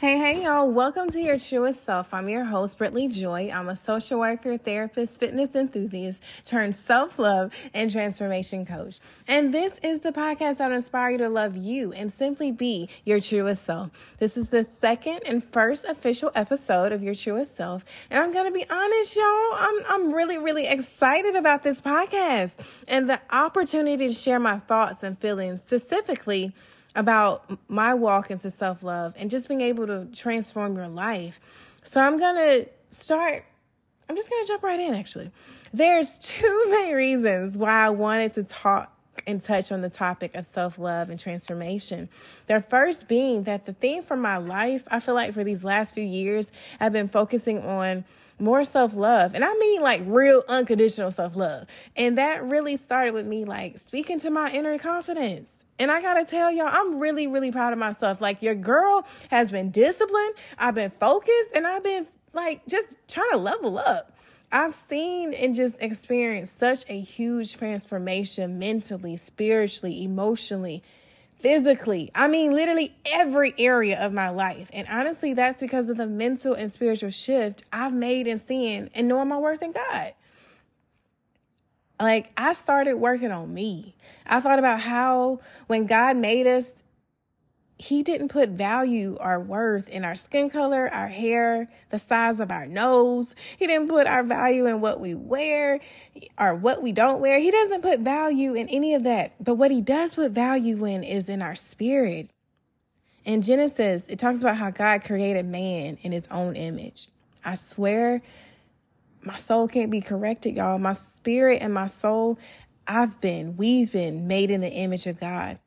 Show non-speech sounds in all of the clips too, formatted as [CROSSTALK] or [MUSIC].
Hey, hey, y'all. Welcome to Your Truest Self. I'm your host, Brittany Joy. I'm a social worker, therapist, fitness enthusiast, turned self love and transformation coach. And this is the podcast that will inspire you to love you and simply be your truest self. This is the second and first official episode of Your Truest Self. And I'm going to be honest, y'all, I'm, I'm really, really excited about this podcast and the opportunity to share my thoughts and feelings specifically about my walk into self love and just being able to transform your life. So I'm going to start, I'm just going to jump right in actually. There's too [LAUGHS] many reasons why I wanted to talk and touch on the topic of self love and transformation. The first being that the theme for my life, I feel like for these last few years, I've been focusing on more self love. And I mean like real unconditional self love. And that really started with me like speaking to my inner confidence and I gotta tell y'all, I'm really, really proud of myself. Like, your girl has been disciplined, I've been focused, and I've been like just trying to level up. I've seen and just experienced such a huge transformation mentally, spiritually, emotionally, physically. I mean, literally every area of my life. And honestly, that's because of the mental and spiritual shift I've made in seeing and knowing my worth in God. Like I started working on me. I thought about how when God made us, he didn't put value or worth in our skin color, our hair, the size of our nose. He didn't put our value in what we wear or what we don't wear. He doesn't put value in any of that. But what he does put value in is in our spirit. In Genesis, it talks about how God created man in his own image. I swear my soul can't be corrected, y'all. My spirit and my soul, I've been, we've been made in the image of God.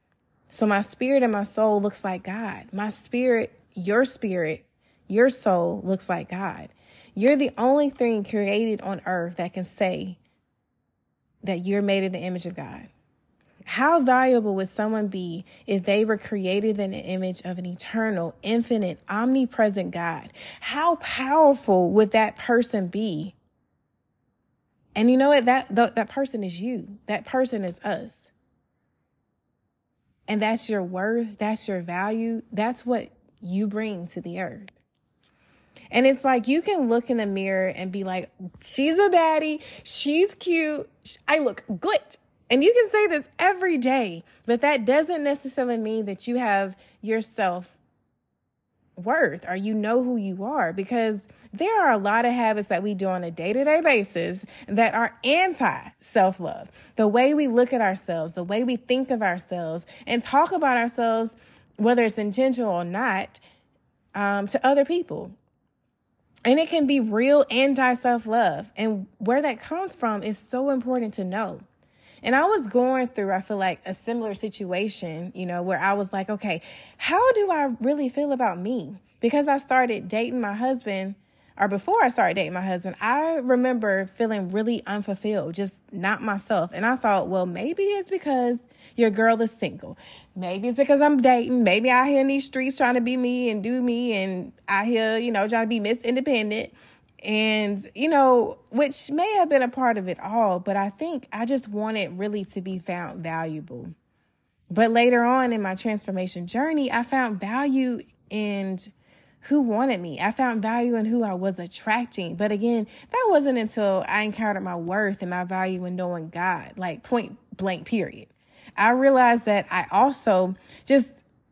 So my spirit and my soul looks like God. My spirit, your spirit, your soul looks like God. You're the only thing created on earth that can say that you're made in the image of God. How valuable would someone be if they were created in the image of an eternal, infinite, omnipresent God? How powerful would that person be and you know what? That, that, that person is you. That person is us. And that's your worth. That's your value. That's what you bring to the earth. And it's like you can look in the mirror and be like, she's a baddie. She's cute. I look good. And you can say this every day, but that doesn't necessarily mean that you have yourself worth or you know who you are because there are a lot of habits that we do on a day to day basis that are anti self love. The way we look at ourselves, the way we think of ourselves and talk about ourselves, whether it's intentional or not, um, to other people. And it can be real anti self love. And where that comes from is so important to know. And I was going through, I feel like, a similar situation, you know, where I was like, okay, how do I really feel about me? Because I started dating my husband or before I started dating my husband, I remember feeling really unfulfilled, just not myself. And I thought, well, maybe it's because your girl is single. Maybe it's because I'm dating. Maybe I here in these streets trying to be me and do me, and I hear, you know, trying to be Miss Independent. And, you know, which may have been a part of it all, but I think I just wanted really to be found valuable. But later on in my transformation journey, I found value in who wanted me. I found value in who I was attracting. But again, that wasn't until I encountered my worth and my value in knowing God, like point blank, period. I realized that I also just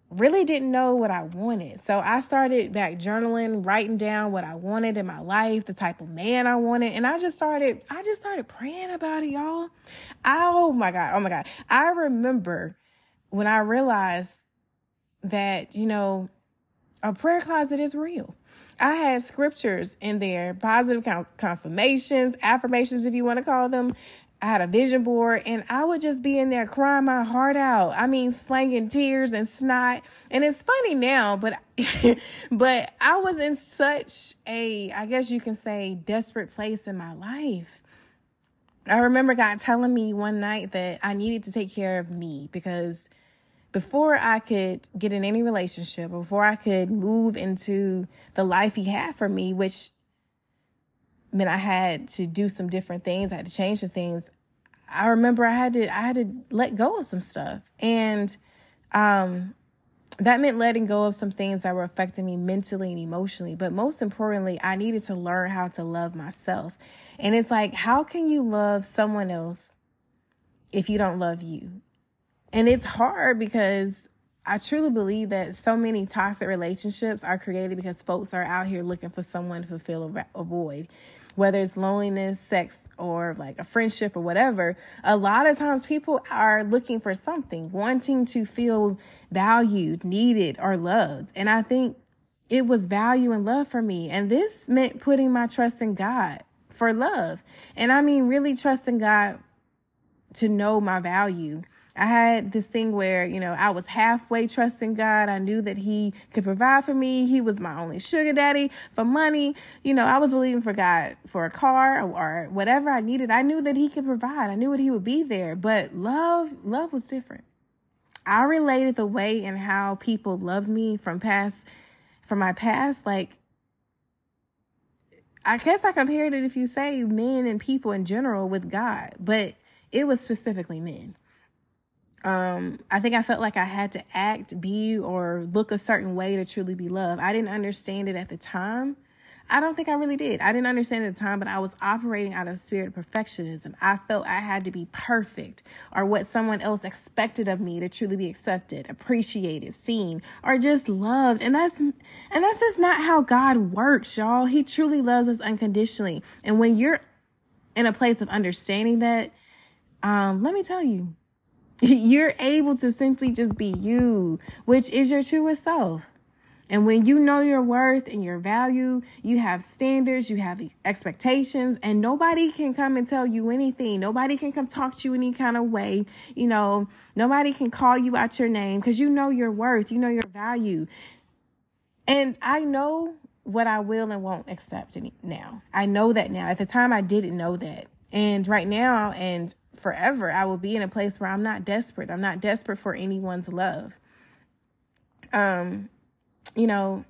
really didn't know what I wanted. So I started back journaling, writing down what I wanted in my life, the type of man I wanted, and I just started I just started praying about it, y'all. Oh my god. Oh my god. I remember when I realized that, you know, a prayer closet is real. I had scriptures in there, positive confirmations, affirmations, if you want to call them. I had a vision board and I would just be in there crying my heart out. I mean, slanging tears and snot. And it's funny now, but, [LAUGHS] but I was in such a, I guess you can say, desperate place in my life. I remember God telling me one night that I needed to take care of me because before I could get in any relationship, before I could move into the life he had for me, which meant I had to do some different things, I had to change some things. I remember I had to I had to let go of some stuff. And um that meant letting go of some things that were affecting me mentally and emotionally. But most importantly, I needed to learn how to love myself. And it's like, how can you love someone else if you don't love you? And it's hard because I truly believe that so many toxic relationships are created because folks are out here looking for someone to fulfill a, void. Whether it's loneliness, sex, or like a friendship or whatever, a lot of times people are looking for something, wanting to feel valued, needed, or loved. And I think it was value and love for me. And this meant putting my trust in God for love. And I mean, really trusting God to know my value I had this thing where, you know, I was halfway trusting God. I knew that He could provide for me. He was my only sugar daddy for money. You know, I was believing for God for a car or, whatever I needed. I knew that He could provide. I knew that He would be there. But love, love was different. I related the way and how people loved me from past, from my past, like I guess I compared it if you say men and people in general with God, but it was specifically men um, I think I felt like I had to act, be, or look a certain way to truly be loved. I didn't understand it at the time. I don't think I really did. I didn't understand at the time, but I was operating out of spirit of perfectionism. I felt I had to be perfect or what someone else expected of me to truly be accepted, appreciated, seen, or just loved. And that's and that's just not how God works, y'all. He truly loves us unconditionally. And when you're in a place of understanding that, um, let me tell you, you're able to simply just be you, which is your truest self. And when you know your worth and your value, you have standards, you have expectations, and nobody can come and tell you anything. Nobody can come talk to you any kind of way. You know, nobody can call you out your name because you know your worth, you know your value. And I know what I will and won't accept any, now. I know that now. At the time, I didn't know that. And right now, and forever, I will be in a place where I'm not desperate. I'm not desperate for anyone's love. Um, you know,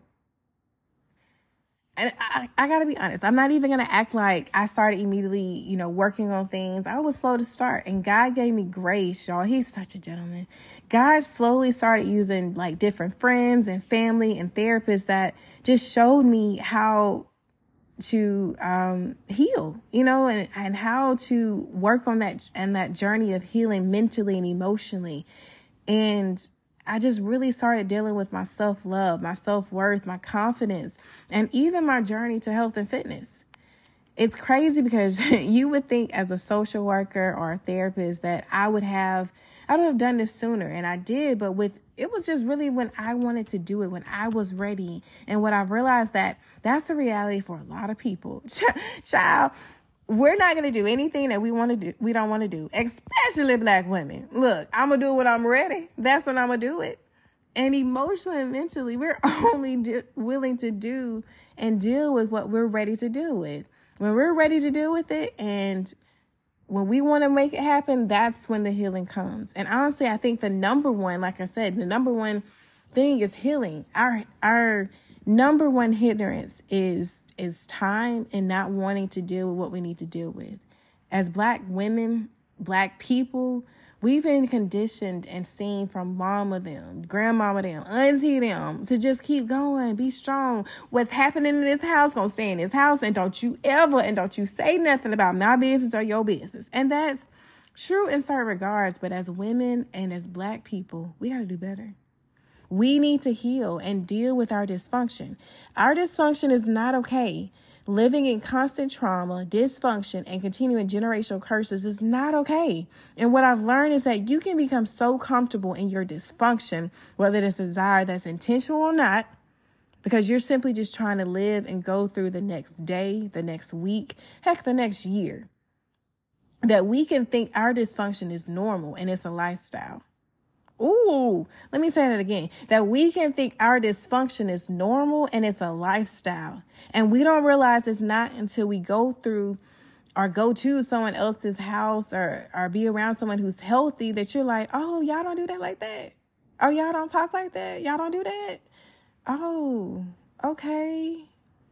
and I, I gotta be honest, I'm not even gonna act like I started immediately, you know, working on things. I was slow to start, and God gave me grace, y'all. He's such a gentleman. God slowly started using like different friends and family and therapists that just showed me how to um, heal, you know, and, and how to work on that and that journey of healing mentally and emotionally. And I just really started dealing with my self love, my self worth, my confidence, and even my journey to health and fitness. It's crazy because [LAUGHS] you would think, as a social worker or a therapist, that I would have I would have done this sooner. And I did, but with it was just really when I wanted to do it, when I was ready. And what I've realized that that's the reality for a lot of people. [LAUGHS] Child, we're not going to do anything that we want to do. We don't want to do, especially black women. Look, I'm to do when I'm ready. That's when I'm to do it. And emotionally and mentally, we're [LAUGHS] only willing to do and deal with what we're ready to deal with. When we're ready to deal with it and when we want to make it happen, that's when the healing comes. And honestly, I think the number one, like I said, the number one thing is healing. Our our number one hindrance is is time and not wanting to deal with what we need to deal with. As black women, black people, We've been conditioned and seen from mama them, grandmama them, auntie them to just keep going, be strong. What's happening in this house gonna stay in this house, and don't you ever and don't you say nothing about my business or your business. And that's true in certain regards, but as women and as black people, we gotta do better. We need to heal and deal with our dysfunction. Our dysfunction is not okay. Living in constant trauma, dysfunction, and continuing generational curses is not okay. And what I've learned is that you can become so comfortable in your dysfunction, whether it's a desire that's intentional or not, because you're simply just trying to live and go through the next day, the next week, heck, the next year. That we can think our dysfunction is normal and it's a lifestyle. Ooh, let me say that again. That we can think our dysfunction is normal and it's a lifestyle. And we don't realize it's not until we go through or go to someone else's house or, or be around someone who's healthy that you're like, oh, y'all don't do that like that. Oh, y'all don't talk like that. Y'all don't do that. Oh, okay.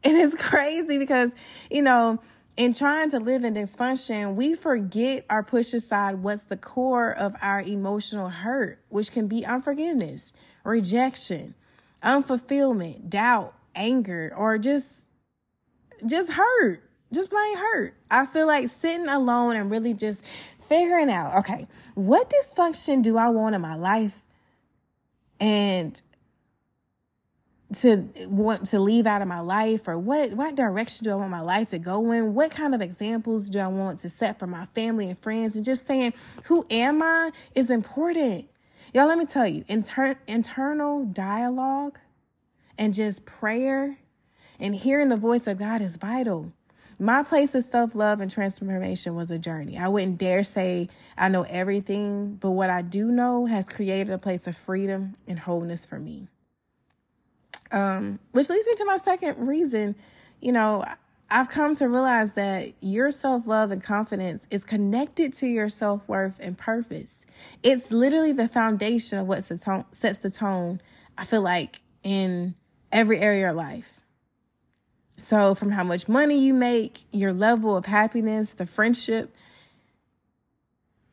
And it's [LAUGHS] crazy because, you know, in trying to live in dysfunction, we forget or push aside what's the core of our emotional hurt, which can be unforgiveness, rejection, unfulfillment, doubt, anger, or just just hurt. Just plain hurt. I feel like sitting alone and really just figuring out, okay, what dysfunction do I want in my life? And to want to leave out of my life or what what direction do I want my life to go in? What kind of examples do I want to set for my family and friends? And just saying, who am I is important. Y'all, let me tell you, inter- internal dialogue and just prayer and hearing the voice of God is vital. My place of self love and transformation was a journey. I wouldn't dare say I know everything, but what I do know has created a place of freedom and wholeness for me. Um, which leads me to my second reason. You know, I've come to realize that your self love and confidence is connected to your self worth and purpose. It's literally the foundation of what sets the tone, I feel like, in every area of life. So, from how much money you make, your level of happiness, the friendship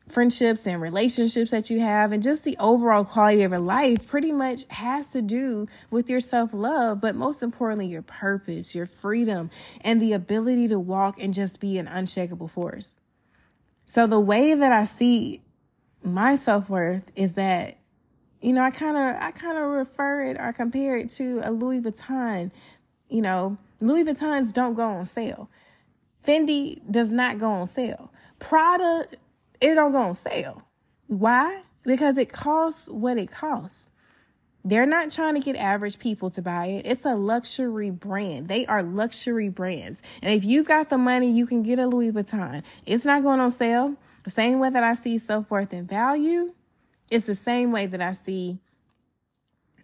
friendships and relationships that you have and just the overall quality of your life pretty much has to do with your self-love but most importantly your purpose your freedom and the ability to walk and just be an unshakable force. So the way that i see my self-worth is that you know i kind of i kind of refer it or compare it to a louis vuitton. You know louis vuittons don't go on sale. Fendi does not go on sale. Prada it don't go on sale. Why? Because it costs what it costs. They're not trying to get average people to buy it. It's a luxury brand. They are luxury brands. And if you've got the money, you can get a Louis Vuitton. It's not going on sale. The same way that I see self worth and value, it's the same way that I see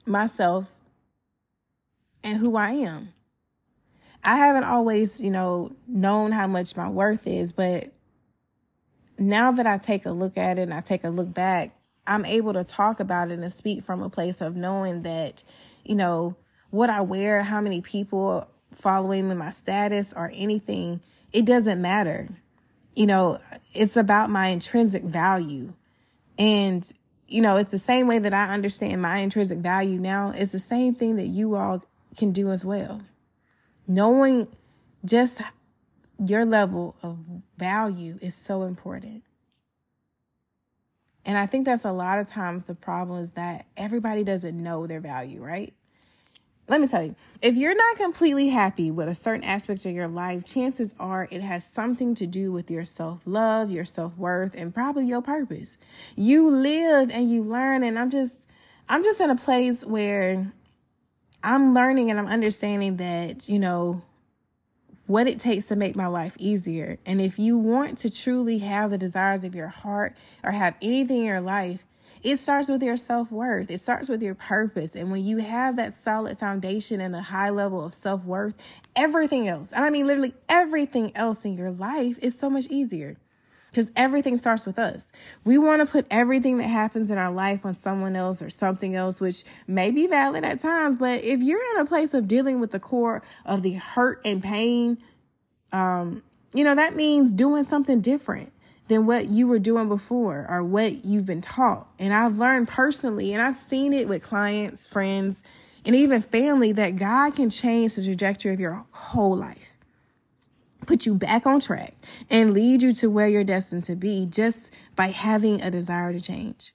myself and who I am. I haven't always, you know, known how much my worth is, but now that I take a look at it and I take a look back, I'm able to talk about it and speak from a place of knowing that, you know, what I wear, how many people following me, my status or anything, it doesn't matter. You know, it's about my intrinsic value. And, you know, it's the same way that I understand my intrinsic value now. It's the same thing that you all can do as well. Knowing just your level of value is so important. And I think that's a lot of times the problem is that everybody doesn't know their value, right? Let me tell you, if you're not completely happy with a certain aspect of your life, chances are it has something to do with your self love, your self worth, and probably your purpose. You live and you learn, and I'm just, I'm just in a place where I'm learning and I'm understanding that, you know, what it takes to make my life easier. And if you want to truly have the desires of your heart or have anything in your life, it starts with your self worth. It starts with your purpose. And when you have that solid foundation and a high level of self worth, everything else, and I mean literally everything else in your life is so much easier because everything starts with us. We want to put everything that happens in our life on someone else or something else, which may be valid at times. But if you're in a place of dealing with the core of the hurt and pain, um, you know, that means doing something different than what you were doing before or what you've been taught. And I've learned personally, and I've seen it with clients, friends, and even family that God can change the trajectory of your whole life put you back on track and lead you to where you're destined to be just by having a desire to change.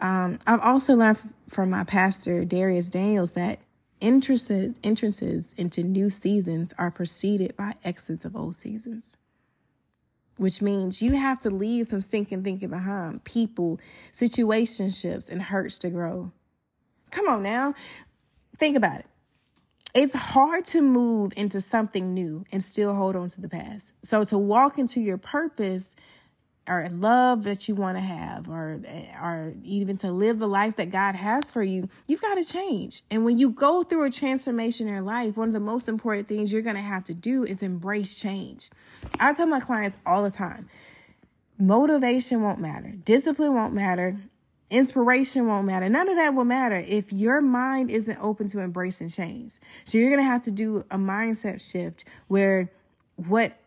Um, I've also learned from my pastor, Dharius Daniels, that entrances, entrances into new seasons are preceded by exits of old seasons, which means you have to leave some stinking thinking behind people, situationships, and hurts to grow. Come on now. Think about it it's hard to move into something new and still hold on to the past. So to walk into your purpose or love that you want to have or or even to live the life that God has for you, you've got to change. And when you go through a transformation in your life, one of the most important things you're going to have to do is embrace change. I tell my clients all the time, motivation won't matter. Discipline won't matter. Inspiration won't matter. None of that will matter if your mind isn't open to embracing change. So you're going to have to do a mindset shift where what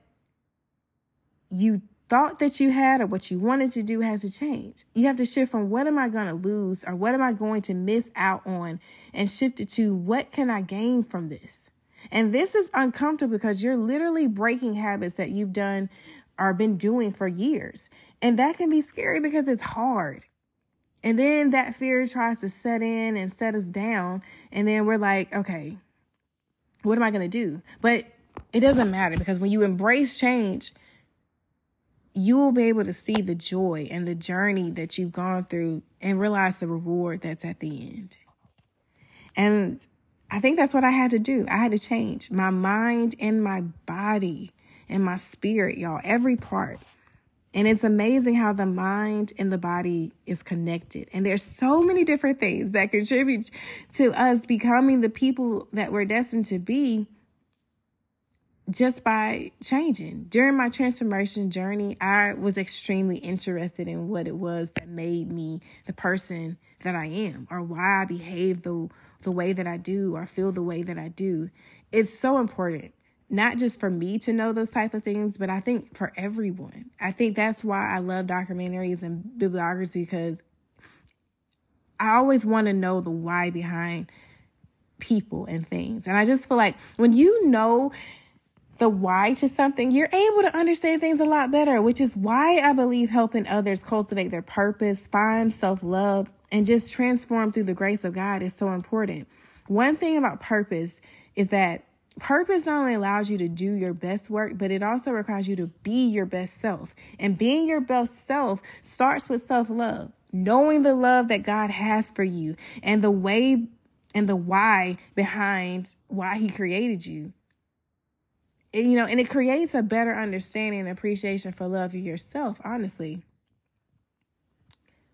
you thought that you had or what you wanted to do has to change. You have to shift from what am I going to lose or what am I going to miss out on and shift it to what can I gain from this? And this is uncomfortable because you're literally breaking habits that you've done or been doing for years. And that can be scary because it's hard. And then that fear tries to set in and set us down. And then we're like, okay, what am I going to do? But it doesn't matter because when you embrace change, you will be able to see the joy and the journey that you've gone through and realize the reward that's at the end. And I think that's what I had to do. I had to change my mind and my body and my spirit, y'all, every part. And it's amazing how the mind and the body is connected. And there's so many different things that contribute to us becoming the people that we're destined to be just by changing. During my transformation journey, I was extremely interested in what it was that made me the person that I am or why I behave the the way that I do or feel the way that I do. It's so important not just for me to know those type of things, but I think for everyone. I think that's why I love documentaries and bibliography because I always want to know the why behind people and things. And I just feel like when you know the why to something, you're able to understand things a lot better, which is why I believe helping others cultivate their purpose, find self love, and just transform through the grace of God is so important. One thing about purpose is that purpose not only allows you to do your best work, but it also requires you to be your best self. And being your best self starts with self love, knowing the love that God has for you and the way and the why behind why He created you you know, and it creates a better understanding and appreciation for love of yourself, honestly.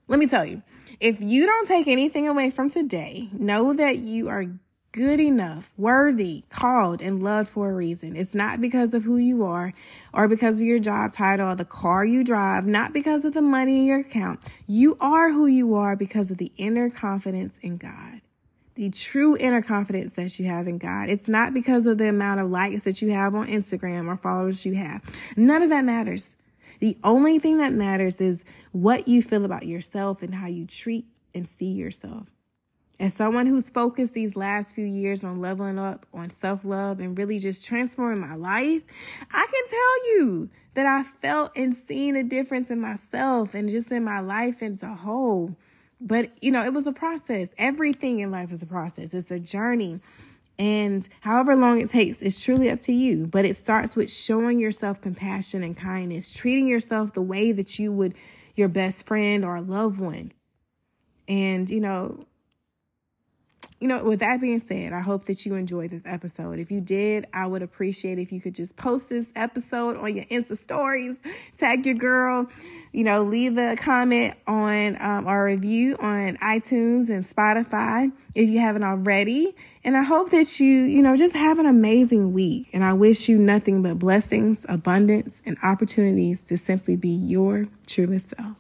Let me tell you, if you don't take anything away from today, know that you are good enough, worthy, called, and loved for a reason. It's not because of who you are or because of your job title or the car you drive, not because of the money in your account. You are who you are because of the inner confidence in God the true inner confidence that you have in God. It's not because of the amount of likes that you have on Instagram or followers you have. None of that matters. The only thing that matters is what you feel about yourself and how you treat and see yourself. As someone who's focused these last few years on leveling up, on self love, and really just transforming my life, I can tell you that I felt and seen a difference in myself and just in my life as a whole. But, you know, it was a process. Everything in life is a process, it's a journey. And however long it takes, it's truly up to you. But it starts with showing yourself compassion and kindness, treating yourself the way that you would your best friend or a loved one. And, you know, you know, with that being said, I hope that you enjoyed this episode. If you did, I would appreciate if you could just post this episode on your Insta stories, tag your girl, you know, leave a comment on um, our review on iTunes and Spotify if you haven't already. And I hope that you, you know, just have an amazing week. And I wish you nothing but blessings, abundance, and opportunities to simply be your truest self.